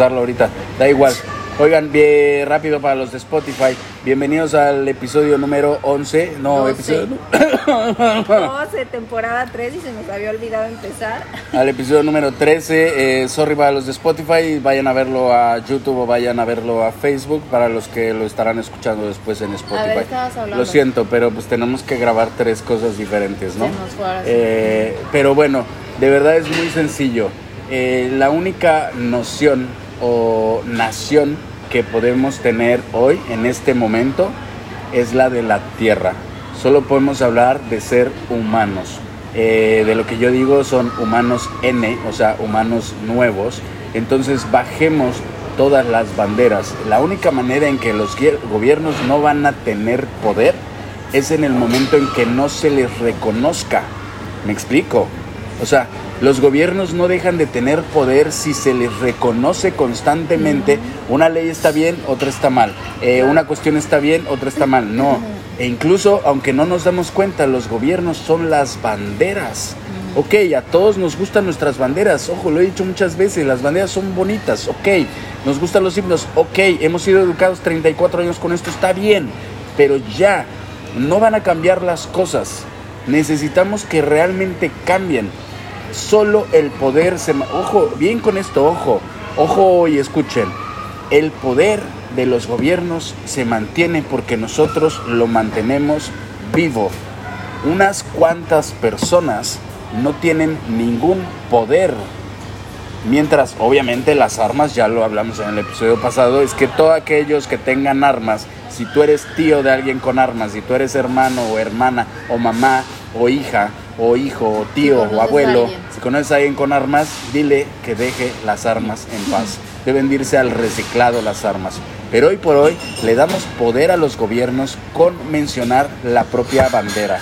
pasarlo ahorita. Da igual. Oigan, bien rápido para los de Spotify. Bienvenidos al episodio número 11. No, Doce. episodio. 12, temporada 3 y se nos había olvidado empezar. al episodio número 13. Eh, sorry para los de Spotify. Vayan a verlo a YouTube o vayan a verlo a Facebook para los que lo estarán escuchando después en Spotify. estabas hablando. Lo siento, pero pues tenemos que grabar tres cosas diferentes, ¿no? Se nos fue ahora. Eh, pero bueno, de verdad es muy sencillo. Eh, la única noción o nación que podemos tener hoy, en este momento, es la de la tierra. Solo podemos hablar de ser humanos. Eh, de lo que yo digo son humanos N, o sea, humanos nuevos. Entonces bajemos todas las banderas. La única manera en que los gobiernos no van a tener poder es en el momento en que no se les reconozca. ¿Me explico? O sea, los gobiernos no dejan de tener poder si se les reconoce constantemente una ley está bien, otra está mal. Eh, una cuestión está bien, otra está mal. No. E incluso, aunque no nos damos cuenta, los gobiernos son las banderas. Ok, a todos nos gustan nuestras banderas. Ojo, lo he dicho muchas veces, las banderas son bonitas. Ok, nos gustan los himnos. Ok, hemos sido educados 34 años con esto, está bien. Pero ya, no van a cambiar las cosas. Necesitamos que realmente cambien. Solo el poder se... Ojo, bien con esto, ojo. Ojo y escuchen. El poder de los gobiernos se mantiene porque nosotros lo mantenemos vivo. Unas cuantas personas no tienen ningún poder. Mientras, obviamente, las armas, ya lo hablamos en el episodio pasado, es que todos aquellos que tengan armas, si tú eres tío de alguien con armas, si tú eres hermano o hermana o mamá o hija o hijo o tío o abuelo, si conoces a alguien con armas, dile que deje las armas en paz. Deben de irse al reciclado las armas. Pero hoy por hoy le damos poder a los gobiernos con mencionar la propia bandera.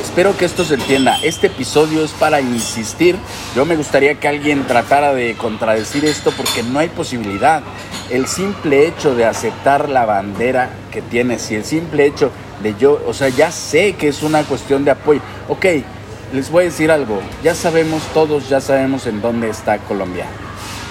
Espero que esto se entienda. Este episodio es para insistir. Yo me gustaría que alguien tratara de contradecir esto porque no hay posibilidad. El simple hecho de aceptar la bandera que tienes y el simple hecho de yo, o sea, ya sé que es una cuestión de apoyo. Ok, les voy a decir algo. Ya sabemos, todos ya sabemos en dónde está Colombia.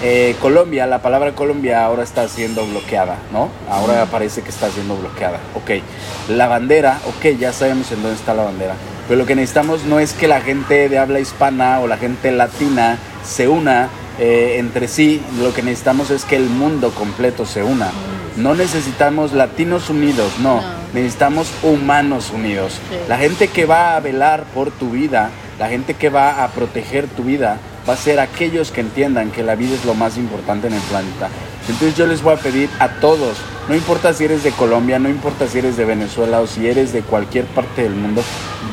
Eh, Colombia, la palabra Colombia ahora está siendo bloqueada, ¿no? Ahora parece que está siendo bloqueada. Ok, la bandera, ok, ya sabemos en dónde está la bandera. Pero lo que necesitamos no es que la gente de habla hispana o la gente latina se una eh, entre sí. Lo que necesitamos es que el mundo completo se una. No necesitamos latinos unidos, no. No. Necesitamos humanos unidos. Sí. La gente que va a velar por tu vida, la gente que va a proteger tu vida, va a ser aquellos que entiendan que la vida es lo más importante en el planeta. Entonces yo les voy a pedir a todos, no importa si eres de Colombia, no importa si eres de Venezuela o si eres de cualquier parte del mundo,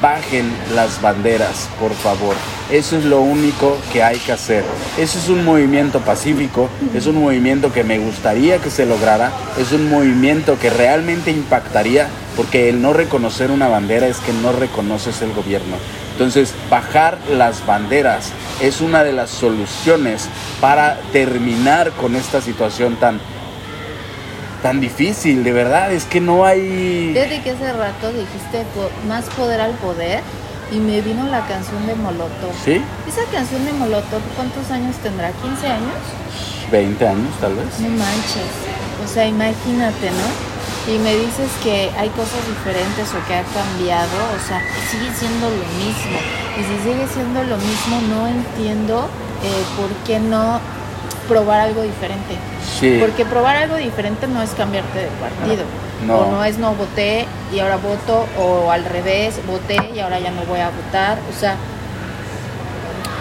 bajen las banderas, por favor. Eso es lo único que hay que hacer. Eso es un movimiento pacífico, es un movimiento que me gustaría que se lograra, es un movimiento que realmente impactaría, porque el no reconocer una bandera es que no reconoces el gobierno. Entonces, bajar las banderas es una de las soluciones para terminar con esta situación tan tan difícil, de verdad, es que no hay Desde que hace rato dijiste más poder al poder y me vino la canción de Molotov. ¿Sí? Esa canción de Molotov, ¿cuántos años tendrá? ¿15 años? 20 años tal vez. No manches. O sea, imagínate, ¿no? Y me dices que hay cosas diferentes o que ha cambiado, o sea, sigue siendo lo mismo. Y si sigue siendo lo mismo, no entiendo eh, por qué no probar algo diferente. Sí. Porque probar algo diferente no es cambiarte de partido. No. O no es no voté y ahora voto, o al revés, voté y ahora ya no voy a votar. O sea,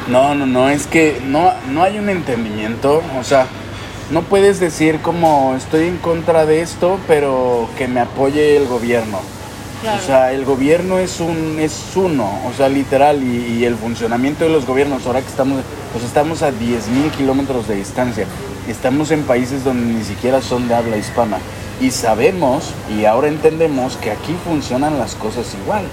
No, no, no, es que no, no hay un entendimiento, o sea, no puedes decir como estoy en contra de esto, pero que me apoye el gobierno. claro. O sea, el gobierno es un es uno, o sea, literal, y, y el funcionamiento de los gobiernos, ahora que estamos, pues estamos a 10.000 kilómetros de distancia, estamos en países donde ni siquiera son de habla hispana, y sabemos, y ahora entendemos que aquí funcionan las cosas igual.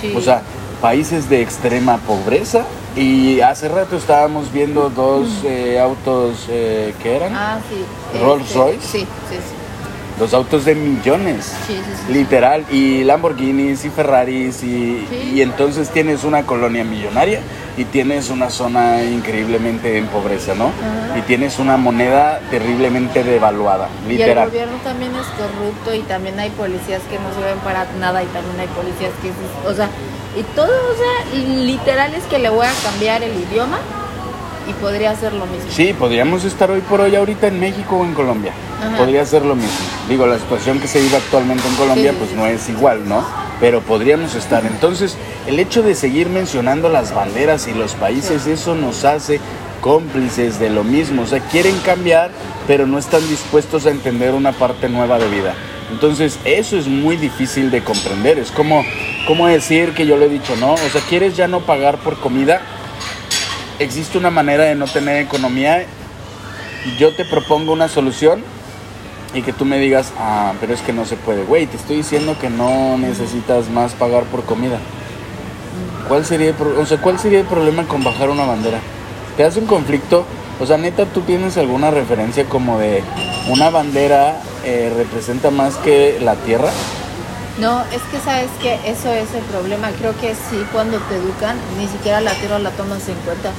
Sí. O sea, países de extrema pobreza, y hace rato estábamos viendo dos eh, autos eh, que eran, ah, sí. Rolls este, Royce. Sí, sí, sí. dos autos de millones. Sí. Literal, y Lamborghinis y Ferraris y, y entonces tienes una colonia millonaria y tienes una zona increíblemente en pobreza, ¿no? Ajá. Y tienes una moneda terriblemente devaluada, Y el literal. gobierno también es corrupto y también hay policías que no sirven para nada y también hay policías que, o sea, y todo, o sea, literal es que le voy a cambiar el idioma y podría ser lo mismo. Sí, podríamos estar hoy por hoy ahorita en México o en Colombia. Ajá. Podría ser lo mismo. Digo, la situación que se vive actualmente en Colombia Sí, pues sí. no es igual, ¿no? Pero podríamos estar. Entonces, el hecho de seguir mencionando las banderas y los países, eso nos hace cómplices de lo mismo. O sea, quieren cambiar, pero no están dispuestos a entender una parte nueva de vida. Entonces, eso es muy difícil de comprender. Es como, como decir que yo le he dicho, ¿no? O sea, ¿quieres ya no pagar por comida? existe una manera de no tener economía. Yo te propongo una solución y que tú me digas, ah, pero es que no se puede. Güey, te estoy diciendo que no necesitas más pagar por comida. ¿Cuál sería o sea, ¿cuál sería el problema con bajar una bandera? ¿Te hace un conflicto? O sea, neta, ¿tú tienes alguna referencia como de una bandera eh, representa más que la tierra? No, es que sabes que eso es el problema. Creo que sí, cuando te educan, ni siquiera la tierra la tomas en cuenta.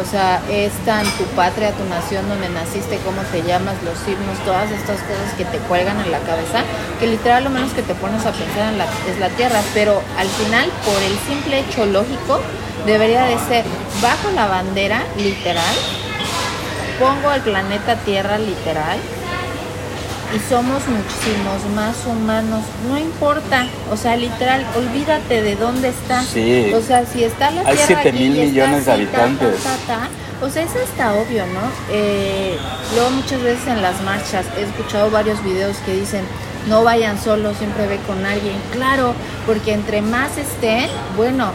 O sea, es tan tu patria, tu nación, donde naciste, cómo te llamas, los himnos, todas estas cosas que te cuelgan en la cabeza, que literal lo menos que te pones a pensar en la, es la tierra. Pero al final, por el simple hecho lógico, debería de ser bajo la bandera, literal, pongo el planeta Tierra, literal, y somos muchísimos más humanos. No importa, o sea, literal, olvídate de dónde está. Sí. O sea, si está la Hay Tierra siete aquí mil y está millones de así, ta, habitantes. ta, ta, O sea, eso está obvio, ¿no? Eh, luego muchas veces en las marchas he escuchado varios videos que dicen, no vayan solos, siempre ve con alguien. Claro, porque entre más estén, bueno,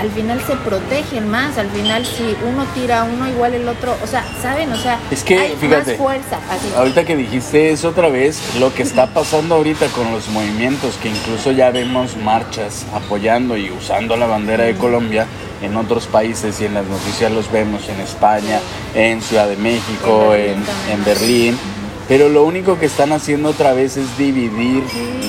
al final se protegen más, al final si uno tira uno igual el otro, o sea, ¿saben? O sea, Es que, hay fíjate, más fuerza. Así. Ahorita que dijiste eso otra vez, lo que está pasando ahorita con los movimientos, que incluso ya vemos marchas apoyando y usando la bandera de Colombia en otros países y en las noticias los vemos en España, en Ciudad de México, En en Berlín, pero lo único que están haciendo otra vez es dividir,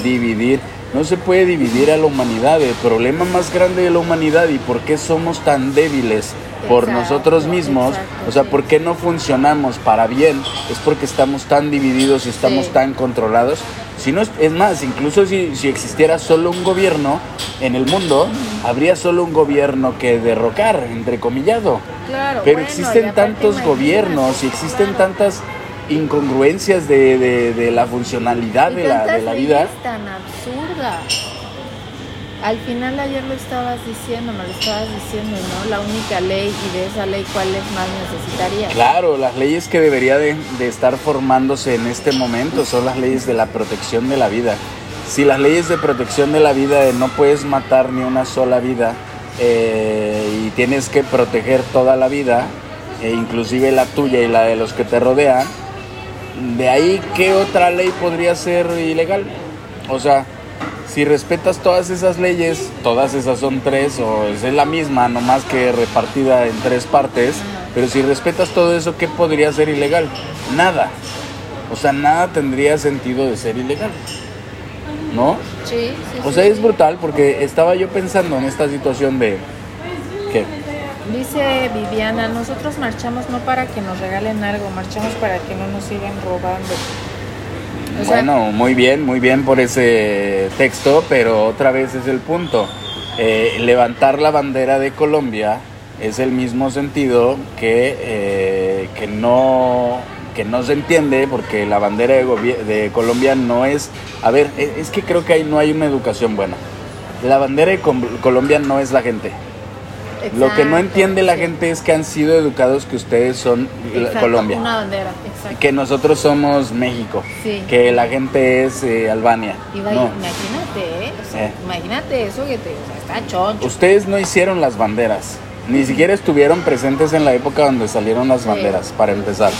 dividir. No se puede dividir a la humanidad. El problema más grande de la humanidad y por qué somos tan débiles por Exacto, nosotros mismos, exacto, o sea, sí. por qué no funcionamos para bien, es porque estamos tan divididos y estamos Sí. tan controlados. Si no es, es más, incluso si, si existiera solo un gobierno en el mundo, habría solo un gobierno que derrocar, entrecomillado. Claro, Pero bueno, existen tantos gobiernos y existen claro. tantas incongruencias de, de- de la funcionalidad de la, de la vida. leyes tan absurdas. Al final ayer lo estabas diciendo, me lo estabas diciendo, ¿no? La única ley y de esa ley, ¿cuál es más necesitaría? Claro, las leyes que debería de, de estar formándose en este momento son las leyes de la protección de la vida. Si las leyes de protección de la vida de no puedes matar ni una sola vida eh, y tienes que proteger toda la vida, e inclusive la tuya y la de los que te rodean, de ahí qué otra ley podría ser ilegal. O sea, si respetas todas esas leyes, todas esas son tres o es la misma, nomás que repartida en tres partes, pero si respetas todo eso, ¿qué podría ser ilegal? Nada. O sea, nada tendría sentido de ser ilegal. ¿No? Sí, sí. O sí, sea, es brutal porque estaba yo pensando en esta situación de que Dice Viviana, nosotros marchamos no para que nos regalen algo, marchamos para que no nos sigan robando. Bueno, muy bien, muy bien por ese texto, pero otra vez es el punto. Eh, levantar la bandera de Colombia es el mismo sentido que, eh, que, no, que no se entiende porque la bandera de, de Colombia no es... A ver, e- es que creo que ahí no hay una educación buena. La bandera de Colombia no es la gente. Lo que no entiende la gente es que han sido educados que ustedes son Exacto, Colombia Una bandera, exacto. que nosotros somos México, Sí. que la gente es eh, Albania. Y vaya, No, imagínate, ¿eh? O sea, Eh. imagínate eso que te, o sea, está choncho. ustedes no hicieron las banderas, ni siquiera estuvieron presentes en la época donde salieron las Sí. banderas, para empezar.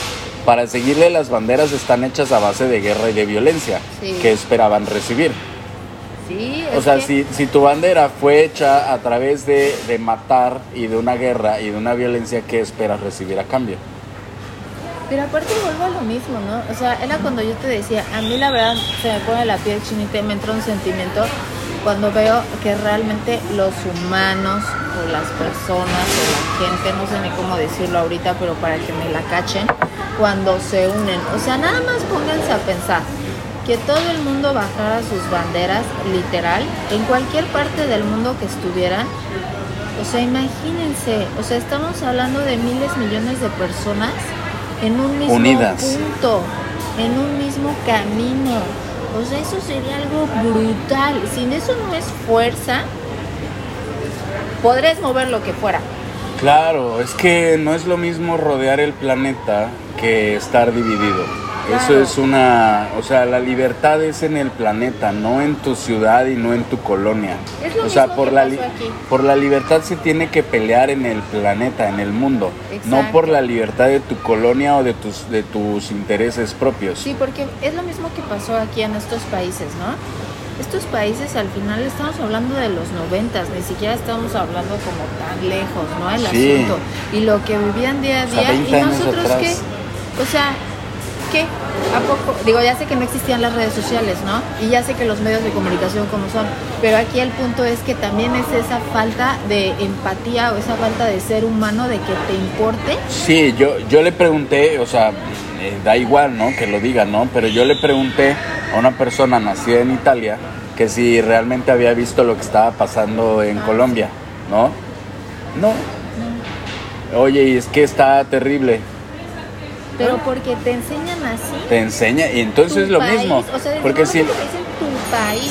Para seguirle las banderas están hechas a base de guerra y de violencia, Sí. que esperaban recibir. Sí, O sea, que- si, si tu bandera fue hecha a través de, de matar y de una guerra y de una violencia, ¿qué esperas recibir a cambio? Pero aparte vuelvo a lo mismo, ¿no? O sea, era cuando yo te decía, a mí la verdad se me pone la piel chinita y me entra un sentimiento cuando veo que realmente los humanos o las personas o la gente, no sé ni cómo decirlo ahorita, pero para que me la cachen, cuando se unen. O sea, nada más pónganse a pensar que todo el mundo bajara sus banderas, literal, en cualquier parte del mundo que estuvieran. O sea, imagínense, o sea, estamos hablando de miles, millones de personas en un mismo punto, en un mismo camino. O sea, eso sería algo brutal. Sin eso no es fuerza, podrías mover lo que fuera. Claro, es que no es lo mismo rodear el planeta que estar dividido. Eso es una, o sea, la libertad es en el planeta, no en tu ciudad y no en tu colonia. o sea, por la por la libertad se tiene que pelear en el planeta, en el mundo, no por la libertad de tu colonia o de tus de tus intereses propios. Sí, porque es lo mismo que pasó aquí en estos países, ¿no? Estos países al final estamos hablando de los noventas, ni siquiera estamos hablando como tan lejos, ¿no? El asunto. Y lo que vivían día a día. y nosotros qué, o sea, ¿qué? ¿A poco? Digo, ya sé que no existían las redes sociales, ¿no? Y ya sé que los medios de comunicación como son, pero aquí el punto es que también es esa falta de empatía o esa falta de ser humano de que te importe. Sí, yo, yo le pregunté, o sea, eh, da igual, ¿no? Que lo diga, ¿no? Pero yo le pregunté a una persona nacida en Italia que si realmente había visto lo que estaba pasando en ah, Colombia, ¿no? No. Oye, y es que está terrible. Pero porque te enseñan así. Te enseña, y entonces es lo mismo. porque si,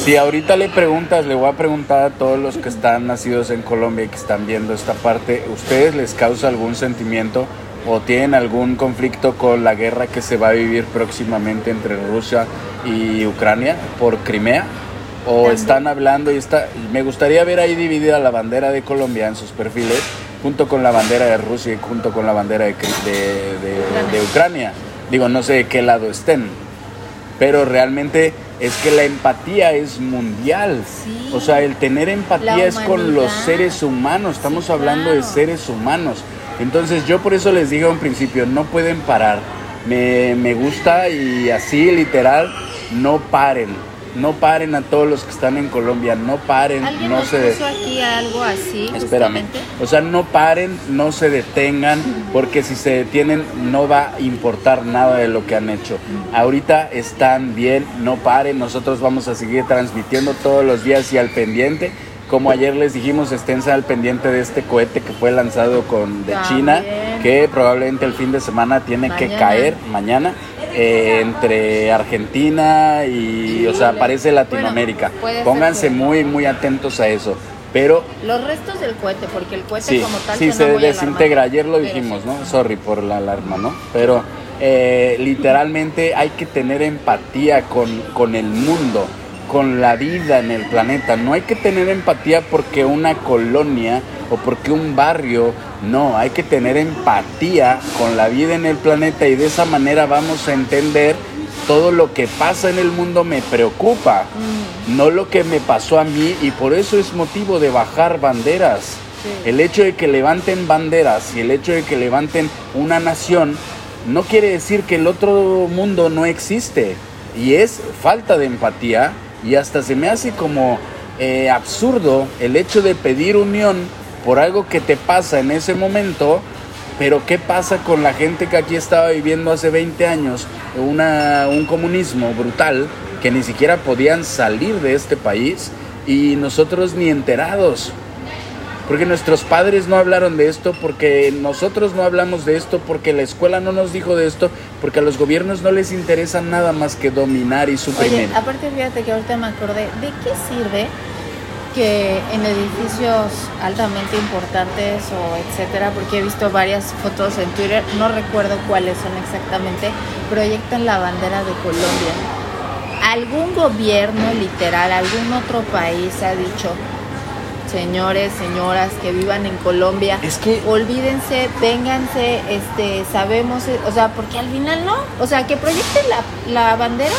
si ahorita le preguntas, le voy a preguntar a todos los que están nacidos en Colombia y que están viendo esta parte, ¿ustedes les causa algún sentimiento o tienen algún conflicto con la guerra que se va a vivir próximamente entre Rusia y Ucrania por Crimea? ¿O están hablando y está... Me gustaría ver ahí dividida la bandera de Colombia en sus perfiles junto con la bandera de Rusia y junto con la bandera de, de, Ucrania. Digo, no sé de qué lado estén, pero realmente es que la empatía es mundial. O sea, el tener empatía es con los seres humanos, estamos hablando de seres humanos. Entonces yo por eso les digo en principio, no pueden parar. Me, me gusta y así literal, no paren no paren a todos los que están en Colombia, no paren, no se puso aquí algo así. Espérame. O sea, no paren, no se detengan, porque si se detienen no va a importar nada de lo que han hecho. Ahorita están bien, no paren, nosotros vamos a seguir transmitiendo todos los días y al pendiente. Como ayer les dijimos, esténse al pendiente de este cohete que fue lanzado con de China, que probablemente el fin de semana tiene que caer mañana. Eh, entre Argentina y, o sea, parece Latinoamérica. Pónganse muy, muy atentos a eso. Pero los restos del cohete, porque el cohete como tal sí se desintegra. Ayer lo dijimos, ¿no? Sorry por la alarma, ¿no? Pero eh, literalmente hay que tener empatía con, con el mundo, con la vida en el planeta. No hay que tener empatía porque una colonia o porque un barrio no, hay que tener empatía con la vida en el planeta y de esa manera vamos a entender todo lo que pasa en el mundo me preocupa, mm. no lo que me pasó a mí y por eso es motivo de bajar banderas. El hecho de que levanten banderas y el hecho de que levanten una nación no quiere decir que el otro mundo no existe y es falta de empatía y hasta se me hace como eh, absurdo el hecho de pedir unión por algo que te pasa en ese momento, pero ¿qué pasa con la gente que aquí estaba viviendo hace 20 años una, un comunismo brutal que ni siquiera podían salir de este país y nosotros ni enterados? Porque nuestros padres no hablaron de esto, porque nosotros no hablamos de esto, porque la escuela no nos dijo de esto, porque a los gobiernos no les interesa nada más que dominar y suprimir. Oye, aparte fíjate que ahorita me acordé, ¿de qué sirve que en edificios altamente importantes o etcétera, porque he visto varias fotos en Twitter, no recuerdo cuáles son exactamente, proyectan la bandera de Colombia. Algún gobierno literal, algún otro país ha dicho, señores, señoras que vivan en Colombia, es que olvídense, vénganse, este, sabemos, o sea, porque al final no, o sea, que proyecten la, la bandera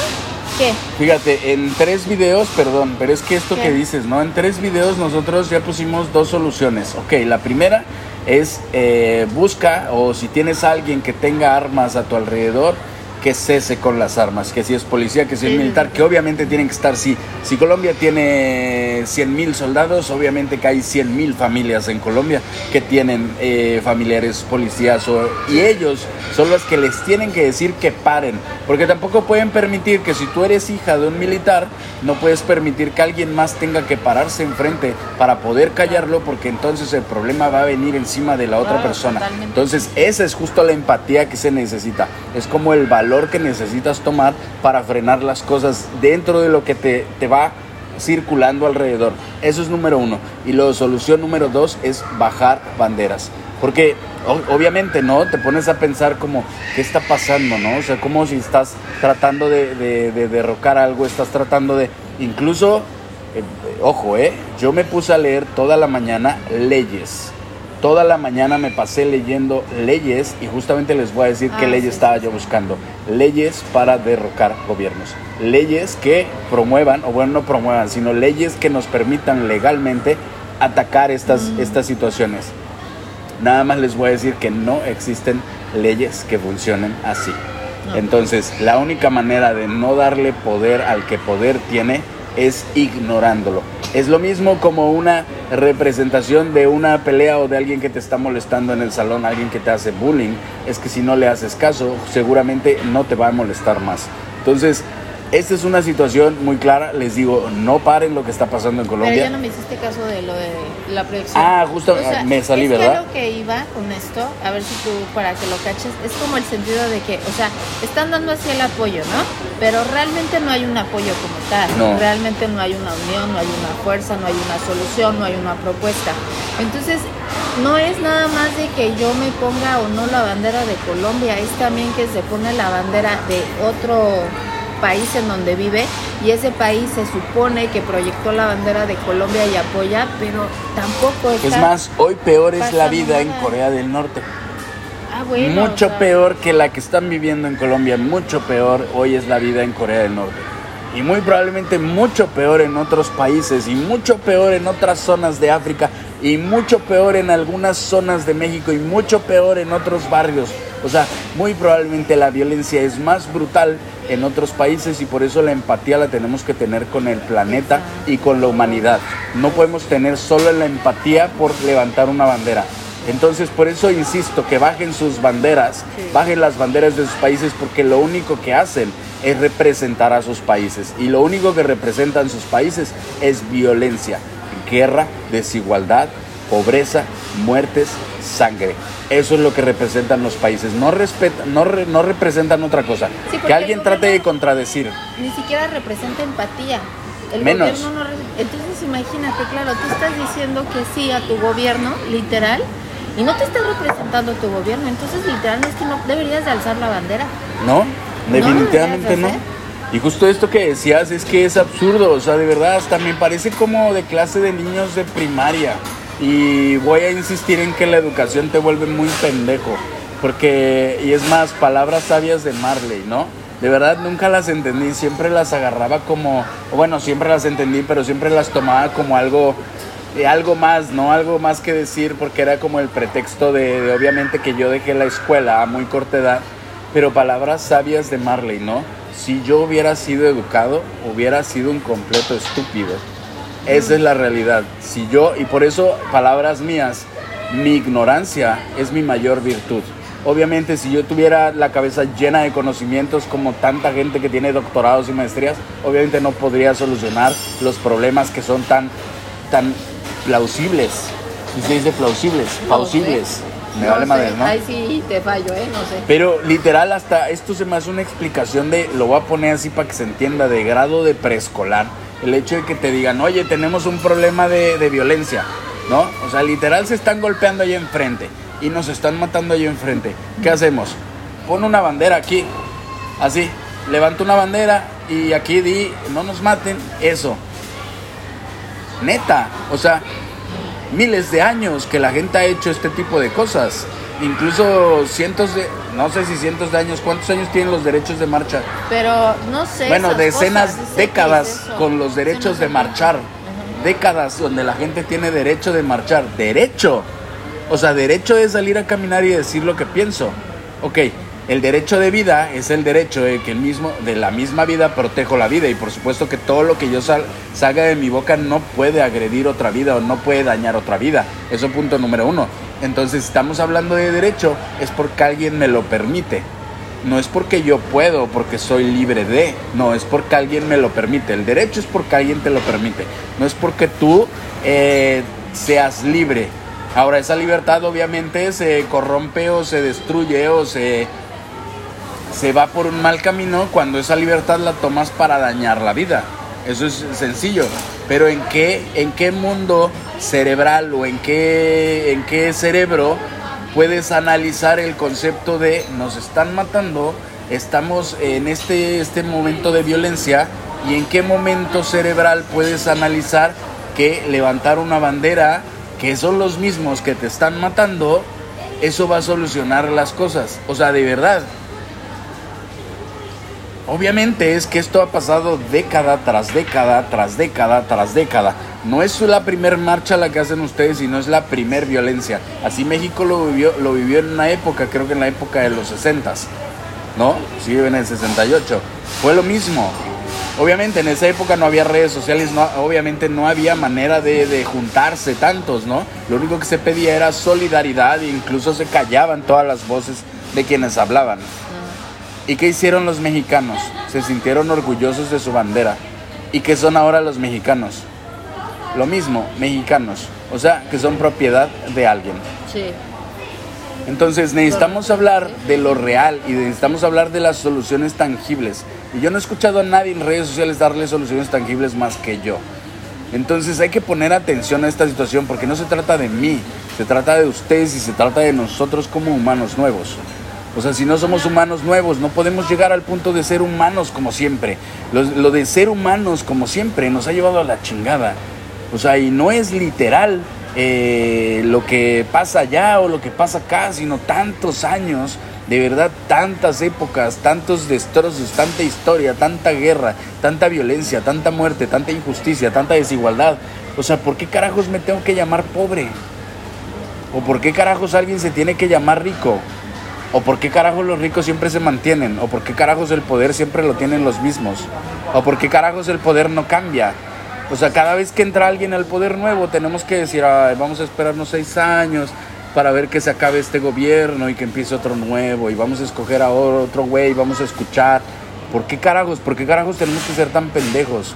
Fíjate, en tres videos, perdón, pero es que esto que dices, ¿no? En tres videos nosotros ya pusimos dos soluciones. Ok, la primera es eh, busca o si tienes a alguien que tenga armas a tu alrededor, que cese con las armas, que si es policía, que si es militar, que obviamente tienen que estar, si, si Colombia tiene 100 mil soldados, obviamente que hay 100 mil familias en Colombia que tienen eh, familiares policías y ellos son los que les tienen que decir que paren, porque tampoco pueden permitir que si tú eres hija de un militar, no puedes permitir que alguien más tenga que pararse enfrente para poder callarlo, porque entonces el problema va a venir encima de la otra persona. Entonces esa es justo la empatía que se necesita, es como el valor que necesitas tomar para frenar las cosas dentro de lo que te, te va circulando alrededor. Eso es número uno. Y la solución número dos es bajar banderas. Porque obviamente, ¿no? Te pones a pensar como, ¿qué está pasando, no? O sea, como si estás tratando de, de, derrocar algo, estás tratando de... Incluso, eh, ojo, ¿eh? Yo me puse a leer toda la mañana leyes Toda la mañana me pasé leyendo leyes y justamente les voy a decir qué ah, leyes estaba yo buscando. Leyes para derrocar gobiernos. Leyes que promuevan, o bueno, no promuevan, sino leyes que nos permitan legalmente atacar estas, mm. estas situaciones. Nada más les voy a decir que no existen leyes que funcionen así. Entonces, la única manera de no darle poder al que poder tiene es ignorándolo. Es lo mismo como una representación de una pelea o de alguien que te está molestando en el salón, alguien que te hace bullying. Es que si no le haces caso, seguramente no te va a molestar más. Entonces, esta es una situación muy clara. Les digo, no paren lo que está pasando en Colombia. Pero ya no me hiciste caso de lo de la proyección. Ah, justo me salí, ¿verdad? Que lo que iba con esto, a ver si tú, para que lo caches, es como el sentido de que, o sea, están dando así el apoyo, ¿no? Pero realmente no hay un apoyo como tal. No. Realmente no hay una unión, no hay una fuerza, no hay una solución, no hay una propuesta. Entonces, no es nada más de que yo me ponga o no la bandera de Colombia, es también que se pone la bandera de otro país en donde vive y ese país se supone que proyectó la bandera de Colombia y apoya, pero tampoco está Es más, hoy peor es la vida en Corea del Norte. Ah, bueno, mucho peor que la que están viviendo en Colombia, mucho peor hoy es la vida en Corea del Norte. Y muy probablemente mucho peor en otros países y mucho peor en otras zonas de África y mucho peor en algunas zonas de México y mucho peor en otros barrios. O sea, muy probablemente la violencia es más brutal en otros países y por eso la empatía la tenemos que tener con el planeta y con la humanidad. No podemos tener solo la empatía por levantar una bandera. Entonces, por eso insisto que bajen sus banderas, bajen las banderas de sus países porque lo único que hacen es representar a sus países y lo único que representan sus países es violencia guerra, desigualdad, pobreza, muertes, sangre. Eso es lo que representan los países. No, no, no representan otra cosa. que alguien trate de contradecir. Ni siquiera representa empatía. El Menos. entonces imagínate, claro, tú estás diciendo que sí a tu gobierno, literal, y no te está representando tu gobierno. Entonces, literal, es que no deberías de alzar la bandera. No, definitivamente no. Y justo esto que decías es que es absurdo, o sea, de verdad, hasta me parece como de clase de niños de primaria. Y voy a insistir en que la educación te vuelve muy pendejo. Porque, y es más, palabras sabias de Marley, ¿no? De verdad nunca las entendí, siempre las agarraba como, bueno, siempre las entendí, pero siempre las tomaba como algo, eh, algo más, ¿no? Algo más que decir, porque era como el pretexto de, de obviamente que yo dejé la escuela a muy corta edad, pero palabras sabias de Marley, ¿no? si yo hubiera sido educado, hubiera sido un completo estúpido. Esa es la realidad. Si yo, y por eso, palabras mías, mi ignorancia es mi mayor virtud. Obviamente, si yo tuviera la cabeza llena de conocimientos como tanta gente que tiene doctorados y maestrías, obviamente no podría solucionar los problemas que son tan, tan plausibles. Si se dice plausibles, plausibles. Me vale madre, ¿no? Ay, sí, te fallo, ¿eh? No sé. Pero literal, hasta esto se me hace una explicación de, lo voy a poner así para que se entienda, de grado de preescolar. El hecho de que te digan, oye, tenemos un problema de, violencia, ¿no? O sea, literal se están golpeando ahí enfrente y nos están matando ahí enfrente. ¿Qué hacemos? Pon una bandera aquí, así. Levanta una bandera y aquí di, no nos maten, eso. Neta, o sea, miles de años que la gente ha hecho este tipo de cosas. Incluso cientos de, no sé si cientos de años, ¿cuántos años tienen los derechos de marcha? Pero no sé. Bueno, decenas, décadas con los derechos de marchar. Décadas donde la gente tiene derecho de marchar. Derecho. O sea, derecho es salir a caminar y decir lo que pienso. Ok, el derecho de vida es el derecho de que el mismo, de la misma vida protejo la vida y por supuesto que todo lo que yo salga de mi boca no puede agredir otra vida o no puede dañar otra vida. Eso punto número uno. Entonces, estamos hablando de derecho, es porque alguien me lo permite. No es porque yo puedo, porque soy libre de. No, es porque alguien me lo permite. El derecho es porque alguien te lo permite. No es porque tú eh, seas libre. Ahora, esa libertad obviamente se corrompe o se destruye o se, se va por un mal camino cuando esa libertad la tomas para dañar la vida. Eso es sencillo. Pero ¿en qué, en qué mundo cerebral o en qué, en qué cerebro puedes analizar el concepto de nos están matando, estamos en este, este momento de violencia y en qué momento cerebral puedes analizar que levantar una bandera, que son los mismos que te están matando, eso va a solucionar las cosas. O sea, de verdad. Obviamente es que esto ha pasado década tras década, tras década, tras década. No es la primer marcha la que hacen ustedes, sino es la primer violencia. Así México lo vivió, lo vivió en una época, creo que en la época de los 60 ¿no? Sí, en el 68. Fue lo mismo. Obviamente en esa época no había redes sociales, no, obviamente no había manera de, juntarse tantos, ¿no? Lo único que se pedía era solidaridad e incluso se callaban todas las voces de quienes hablaban. ¿Y qué hicieron los mexicanos? Se sintieron orgullosos de su bandera. ¿Y qué son ahora los mexicanos? Lo mismo, mexicanos. O sea, que son propiedad de alguien. Sí. Entonces necesitamos hablar de lo real y necesitamos hablar de las soluciones tangibles. Y yo no he escuchado a nadie en redes sociales darle soluciones tangibles más que yo. Entonces hay que poner atención a esta situación porque no se trata de mí, se trata de ustedes y se trata de nosotros como humanos nuevos. O sea, si no somos humanos nuevos, no podemos llegar al punto de ser humanos como siempre. Lo, de ser humanos como siempre nos ha llevado a la chingada. O sea, y no es literal eh, lo que pasa allá o lo que pasa acá, sino tantos años, de verdad, tantas épocas, tantos destrozos, tanta historia, tanta guerra, tanta violencia, tanta muerte, tanta injusticia, tanta desigualdad. O sea, ¿por qué carajos me tengo que llamar pobre? ¿O por qué carajos alguien se tiene que llamar rico? ¿O por qué carajos los ricos siempre se mantienen? ¿O por qué carajos el poder siempre lo tienen los mismos? ¿O por qué carajos el poder no cambia? O sea, cada vez que entra alguien al poder nuevo, tenemos que decir, vamos a esperarnos seis años para ver que se acabe este gobierno y que empiece otro nuevo y vamos a escoger a otro güey, vamos a escuchar. ¿Por qué carajos? ¿Por qué carajos tenemos que ser tan pendejos?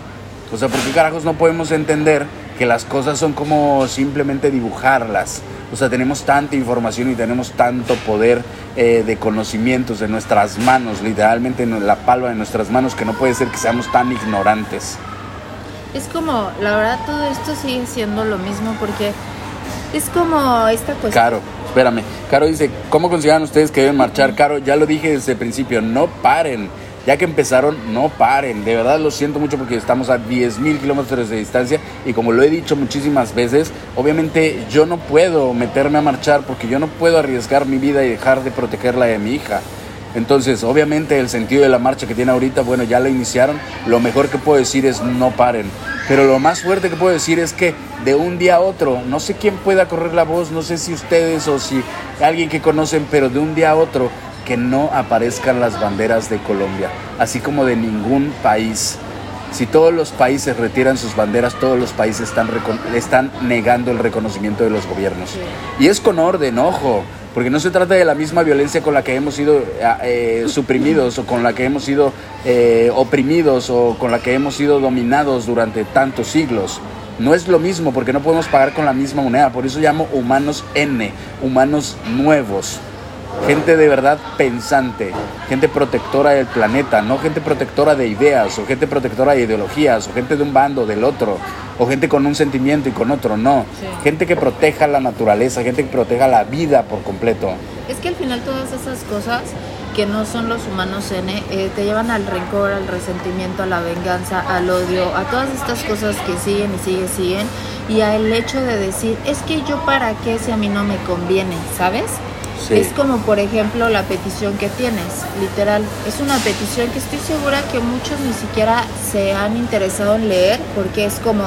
O sea, ¿por qué carajos no podemos entender que las cosas son como simplemente dibujarlas? O sea, tenemos tanta información y tenemos tanto poder eh, de conocimientos en nuestras manos, literalmente en la palma de nuestras manos, que no puede ser que seamos tan ignorantes es como, la verdad, todo esto sigue siendo lo mismo porque es como esta cuestión. Caro, espérame. Caro dice, ¿cómo consideran ustedes que deben marchar? Caro, ya lo dije desde el principio, no paren. Ya que empezaron, no paren. De verdad lo siento mucho porque estamos a 10.000 kilómetros de distancia y como lo he dicho muchísimas veces, obviamente yo no puedo meterme a marchar porque yo no puedo arriesgar mi vida y dejar de protegerla de mi hija. Entonces, obviamente el sentido de la marcha que tiene ahorita, bueno, ya la iniciaron. Lo mejor que puedo decir es no paren. Pero lo más fuerte que puedo decir es que de un día a otro, no sé quién pueda correr la voz, no sé si ustedes o si alguien que conocen, pero de un día a otro que no aparezcan las banderas de Colombia, así como de ningún país. Si todos los países retiran sus banderas, todos los países están, están negando el reconocimiento de los gobiernos. Y es con orden, ojo porque no se trata de la misma violencia con la que hemos sido eh, eh, suprimidos o con la que hemos sido eh, oprimidos o con la que hemos sido dominados durante tantos siglos. No es lo mismo porque no podemos pagar con la misma moneda, por eso llamo humanos N, humanos nuevos gente de verdad pensante, gente protectora del planeta, no gente protectora de ideas o gente protectora de ideologías o gente de un bando, del otro, o gente con un sentimiento y con otro, no. Gente que proteja la naturaleza, gente que proteja la vida por completo. Es que al final todas esas cosas que no son los humanos N, eh, te llevan al rencor, al resentimiento, a la venganza, al odio, a todas estas cosas que siguen y siguen, siguen, y al hecho de decir, es que yo para qué si a mí no me conviene, ¿sabes? Sí. Es como, por ejemplo, la petición que tienes, literal. Es una petición que estoy segura que muchos ni siquiera se han interesado en leer, porque es como,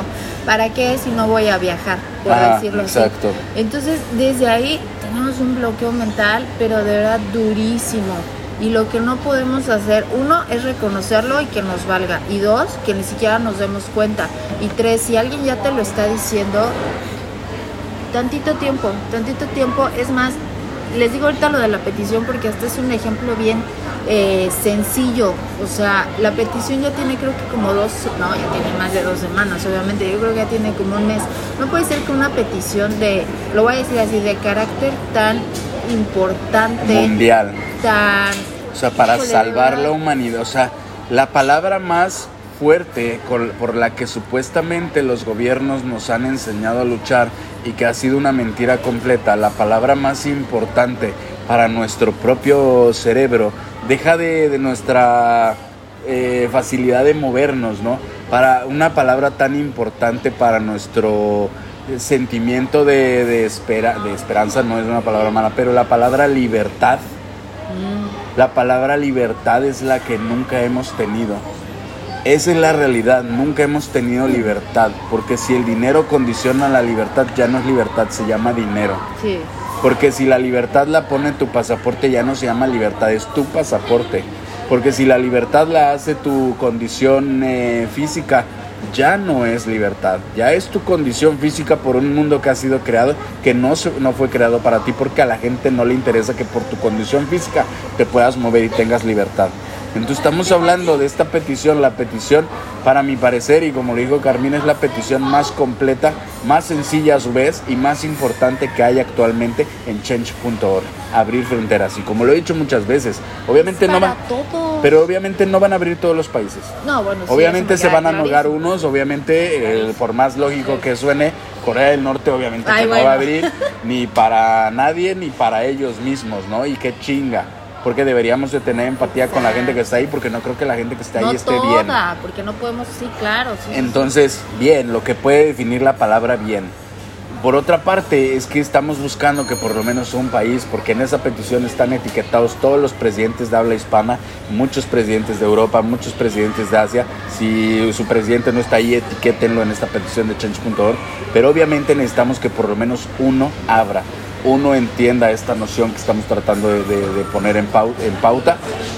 ¿para qué si no voy a viajar? Por Ah, decirlo exacto. así. Entonces, desde ahí tenemos un bloqueo mental, pero de verdad durísimo. Y lo que no podemos hacer, uno, es reconocerlo y que nos valga. Y dos, que ni siquiera nos demos cuenta. Y tres, si alguien ya te lo está diciendo, tantito tiempo, tantito tiempo. Es más, les digo ahorita lo de la petición porque este es un ejemplo bien eh, sencillo. O sea, la petición ya tiene creo que como dos, no, ya tiene más de dos semanas, obviamente. Yo creo que ya tiene como un mes. No puede ser que una petición de, lo voy a decir así, de carácter tan importante, Mundial. tan... O sea, para salvar la humanidad. O sea, la palabra más fuerte por la que supuestamente los gobiernos nos han enseñado a luchar y que ha sido una mentira completa, la palabra más importante para nuestro propio cerebro, deja de, de nuestra eh, facilidad de movernos, ¿no? Para una palabra tan importante para nuestro eh, sentimiento de, de, espera, de esperanza, no es una palabra mala, pero la palabra libertad. mm, La palabra libertad es la que nunca hemos tenido. Esa es la realidad, nunca hemos tenido libertad, porque si el dinero condiciona la libertad, ya no es libertad, se llama dinero. sí. Porque si la libertad la pone en tu pasaporte, ya no se llama libertad, es tu pasaporte. Porque si la libertad la hace tu condición eh, física, ya no es libertad, ya es tu condición física por un mundo que ha sido creado, que no, se- no fue creado para ti, porque a la gente no le interesa que por tu condición física te puedas mover y tengas libertad. Entonces estamos hablando de esta petición, la petición para mi parecer y como lo dijo Carmina es la petición más completa, más sencilla a su vez y más importante que hay actualmente en change.org, abrir fronteras y como lo he dicho muchas veces, obviamente no Para van, todo. pero obviamente no van a abrir todos los países. no, bueno, sí, Obviamente se van a clarísimo. unos, obviamente, eh, por más lógico que suene, Corea del Norte obviamente Ay, que no va a abrir ni para nadie ni para ellos mismos, ¿no? Y qué chinga, porque deberíamos de tener empatía con la gente que está ahí, porque no creo que la gente que está ahí no esté toda, bien. porque no podemos, sí, claro. sí, sí, sí. Entonces, bien, lo que puede definir la palabra bien. Por otra parte, es que estamos buscando que por lo menos un país, porque en esa petición están etiquetados todos los presidentes de habla hispana, muchos presidentes de Europa, muchos presidentes de Asia. Si su presidente no está ahí, etiquétenlo en esta petición de change.org. Pero obviamente necesitamos que por lo menos uno abra, uno entienda esta noción que estamos tratando de, poner en, pau- en pauta.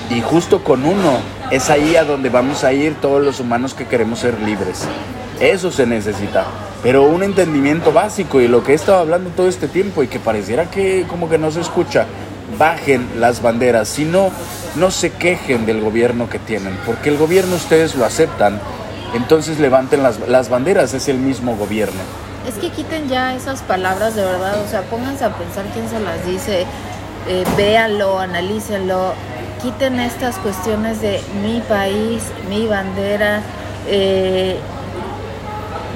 Y justo con uno es ahí a donde vamos a ir todos los humanos que queremos ser libres. Eso se necesita. Pero un entendimiento básico y lo que he estado hablando todo este tiempo y que pareciera que como que no se escucha. Bajen las banderas, si no, no se quejen del gobierno que tienen, porque el gobierno ustedes lo aceptan, entonces levanten las banderas, es el mismo gobierno. Es que quiten ya esas palabras de verdad, o sea, pónganse a pensar quién se las dice, eh, véanlo, analícenlo, quiten estas cuestiones de mi país, mi bandera, eh,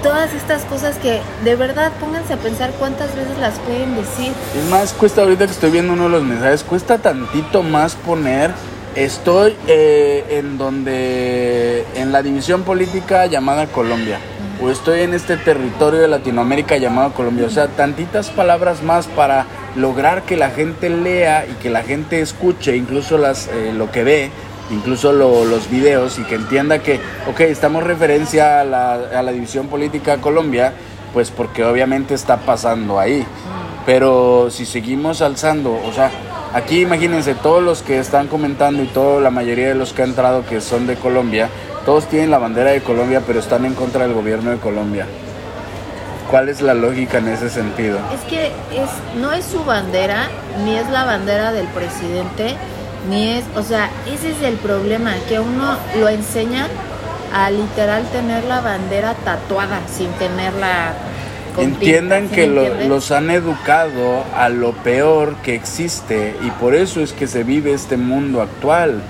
todas estas cosas que de verdad pónganse a pensar cuántas veces las pueden decir. Es más, cuesta ahorita que estoy viendo uno de los mensajes, cuesta tantito más poner, estoy eh, en donde, en la división política llamada Colombia, estoy en este territorio de Latinoamérica llamado Colombia, o sea, tantitas palabras más para lograr que la gente lea y que la gente escuche, incluso las, eh, lo que ve, incluso lo- los videos y que entienda que, ok, estamos referencia a la, a la división política Colombia, pues porque obviamente está pasando ahí. Pero si seguimos alzando, o sea, aquí imagínense, todos los que están comentando y toda la mayoría de los que han entrado que son de Colombia, todos tienen la bandera de Colombia, pero están en contra del gobierno de Colombia. ¿Cuál es la lógica en ese sentido? Es que es, no es su bandera, ni es la bandera del presidente, ni es, o sea, ese es el problema, que uno lo enseña a literal tener la bandera tatuada sin tenerla tinta, Entiendan ¿sí que lo- los han educado a lo peor que existe y por eso es que se vive este mundo actual.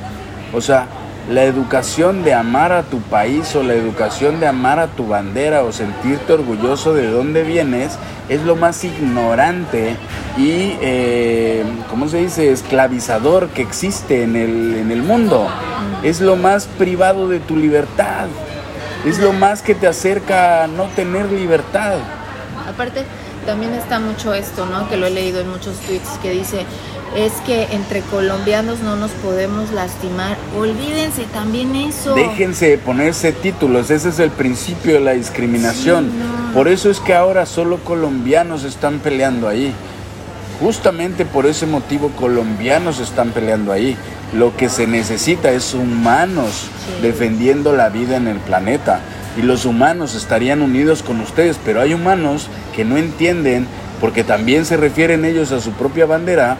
O sea, la educación de amar a tu país o la educación de amar a tu bandera o sentirte orgulloso de dónde vienes es lo más ignorante y, eh, ¿cómo se dice?, esclavizador que existe en el, en el mundo. Es lo más privado de tu libertad. Es lo más que te acerca a no tener libertad. Aparte, también está mucho esto, ¿no? Que lo he leído en muchos tweets que dice, es que entre colombianos no nos podemos lastimar. Olvídense también eso. Déjense ponerse títulos, ese es el principio de la discriminación. Sí, no. Por eso es que ahora solo colombianos están peleando ahí. Justamente por ese motivo colombianos están peleando ahí. Lo que se necesita es humanos Sí. defendiendo la vida en el planeta. Y los humanos estarían unidos con ustedes, pero hay humanos que no entienden, porque también se refieren ellos a su propia bandera.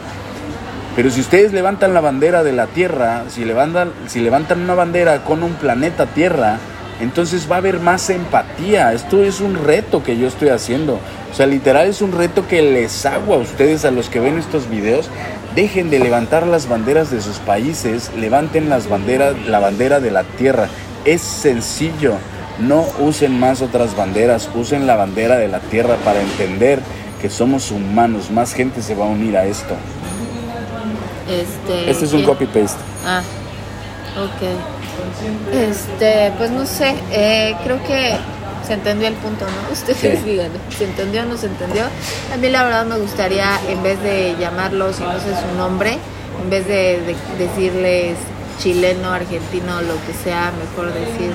Pero si ustedes levantan la bandera de la Tierra, si levantan, si levantan una bandera con un planeta Tierra, entonces va a haber más empatía. Esto es un reto que yo estoy haciendo. O sea, literal es un reto que les hago a ustedes, a los que ven estos videos. Dejen de levantar las banderas de sus países, levanten las banderas, la bandera de la Tierra. Es sencillo. No usen más otras banderas, usen la bandera de la Tierra para entender que somos humanos. Más gente se va a unir a esto. Este, Este es un ¿qué? copy paste. Ah, ok. Este, pues no sé, eh, creo que se entendió el punto, ¿no? Ustedes Sí. digan, ¿se entendió o no se entendió? A mí la verdad me gustaría, en vez de llamarlo, si no sé su nombre, en vez de, de decirles chileno, argentino, lo que sea, mejor decirle,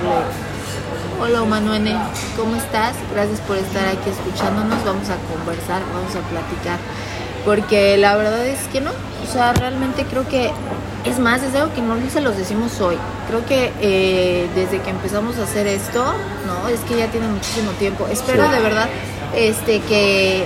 hola Manuene, ¿cómo estás? Gracias por estar aquí escuchándonos, vamos a conversar, vamos a platicar porque la verdad es que no, o sea, realmente creo que es más, es algo que no se los decimos hoy. Creo que eh, desde que empezamos a hacer esto, no, es que ya tiene muchísimo tiempo. Espero Sí. de verdad, este, que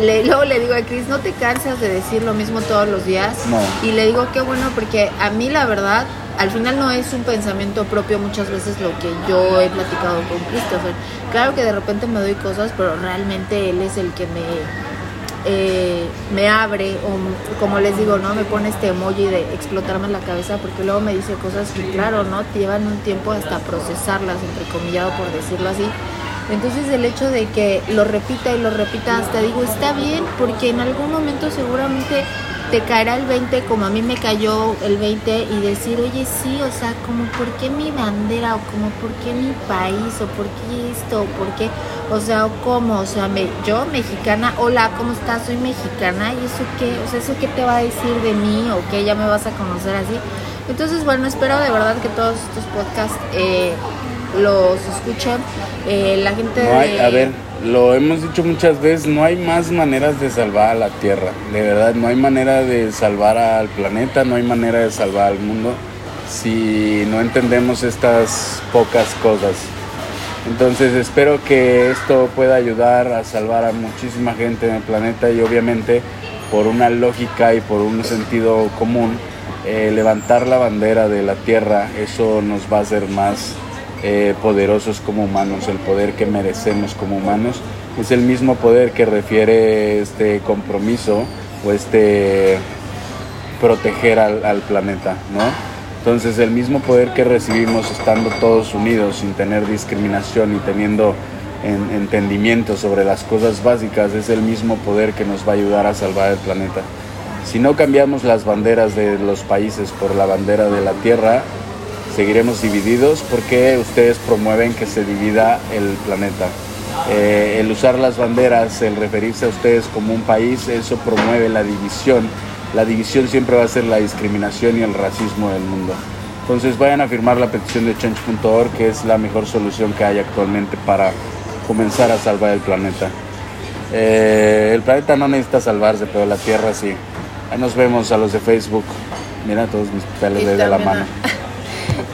le, luego le digo a Chris, no te cansas de decir lo mismo todos los días. No. Y le digo qué bueno, porque a mí la verdad, al final no es un pensamiento propio muchas veces lo que yo he platicado con Christopher. Claro que de repente me doy cosas, pero realmente él es el que me eh, me abre o como les digo, ¿no? Me pone este emoji de explotarme la cabeza porque luego me dice cosas que claro, ¿no? Llevan un tiempo hasta procesarlas, entrecomillado por decirlo así. Entonces el hecho de que lo repita y lo repita hasta digo, está bien, porque en algún momento seguramente te caerá el 20 como a mí me cayó el 20 y decir, oye, sí, o sea, como por qué mi bandera o como por qué mi país o por qué esto o por qué, o sea, o cómo, o sea, me, yo mexicana, hola, ¿cómo estás? Soy mexicana y eso qué, o sea, eso qué te va a decir de mí o qué ya me vas a conocer así. Entonces, bueno, espero de verdad que todos estos podcasts eh, los escuchen. Eh, la gente No hay, de- a ver, lo hemos dicho muchas veces, no hay más maneras de salvar a la Tierra. De verdad, no hay manera de salvar al planeta, no hay manera de salvar al mundo si no entendemos estas pocas cosas. Entonces espero que esto pueda ayudar a salvar a muchísima gente en el planeta y obviamente por una lógica y por un sentido común, eh, levantar la bandera de la Tierra, eso nos va a hacer más eh, poderosos como humanos, el poder que merecemos como humanos. Es el mismo poder que refiere este compromiso o este proteger al, planeta, ¿no? Entonces el mismo poder que recibimos estando todos unidos sin tener discriminación y teniendo en- entendimiento sobre las cosas básicas es el mismo poder que nos va a ayudar a salvar el planeta. Si no cambiamos las banderas de los países por la bandera de la Tierra, seguiremos divididos porque ustedes promueven que se divida el planeta. Eh, el usar las banderas, el referirse a ustedes como un país, eso promueve la división. La división siempre va a ser la discriminación y el racismo del mundo. Entonces vayan a firmar la petición de change.org, que es la mejor solución que hay actualmente para comenzar a salvar el planeta. Eh, el planeta no necesita salvarse, pero la Tierra sí. Ahí nos vemos a los de Facebook. Mira todos mis pelos de la mano.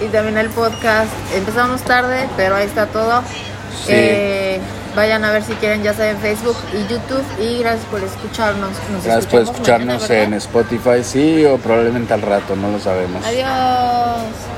y también el podcast. Empezamos tarde, pero ahí está todo. Sí. Eh, vayan a ver si quieren, ya saben, Facebook y YouTube. Y gracias por escucharnos. Nos Gracias por escucharnos mañana, en. Spotify, sí, o probablemente al rato, no lo sabemos. Adiós.